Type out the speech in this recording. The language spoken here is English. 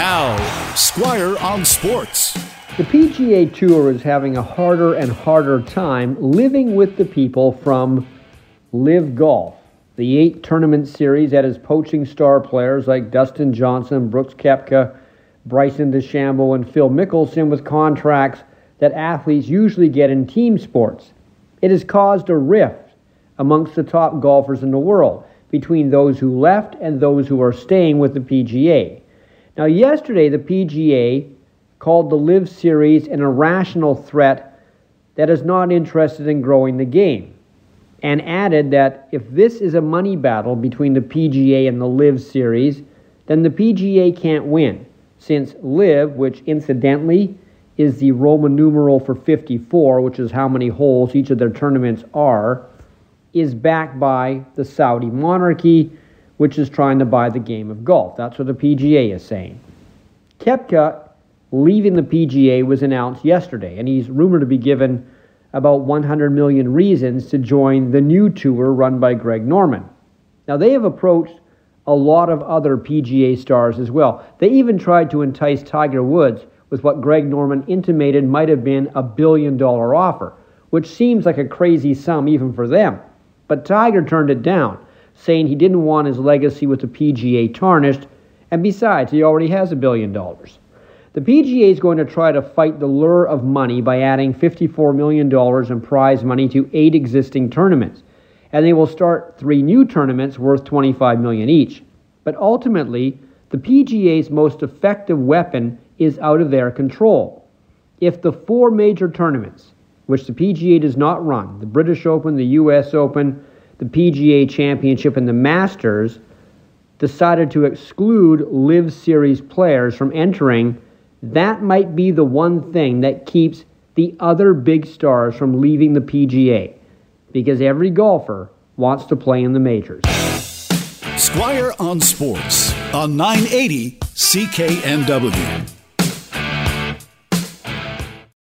Now, Squire on Sports. The PGA Tour is having a harder and harder time living with the people from Live Golf. The eight tournament series that is poaching star players like Dustin Johnson, Brooks Koepka, Bryson DeChambeau, and Phil Mickelson with contracts that athletes usually get in team sports. It has caused a rift amongst the top golfers in the world between those who left and those who are staying with the PGA. Now, yesterday, the PGA called the Live Series an irrational threat that is not interested in growing the game and added that if this is a money battle between the PGA and the Live Series, then the PGA can't win, since Live, which incidentally is the Roman numeral for 54, which is how many holes each of their tournaments are, is backed by the Saudi monarchy, which is trying to buy the game of golf. That's what the PGA is saying. Koepka leaving the PGA was announced yesterday, and he's rumored to be given about 100 million reasons to join the new tour run by Greg Norman. Now, they have approached a lot of other PGA stars as well. They even tried to entice Tiger Woods with what Greg Norman intimated might have been a billion dollar offer, which seems like a crazy sum even for them. But Tiger turned it down, saying he didn't want his legacy with the PGA tarnished, and besides, he already has a billion dollars. The PGA is going to try to fight the lure of money by adding $54 million in prize money to eight existing tournaments, and they will start three new tournaments worth 25 million each. But ultimately, the PGA's most effective weapon is out of their control. If the four major tournaments, which the PGA does not run, the British Open, the US Open, the PGA Championship, and the Masters, decided to exclude Live Series players from entering that might be the one thing that keeps the other big stars from leaving the PGA because every golfer wants to play in the majors. Squire on Sports on 980 CKNW.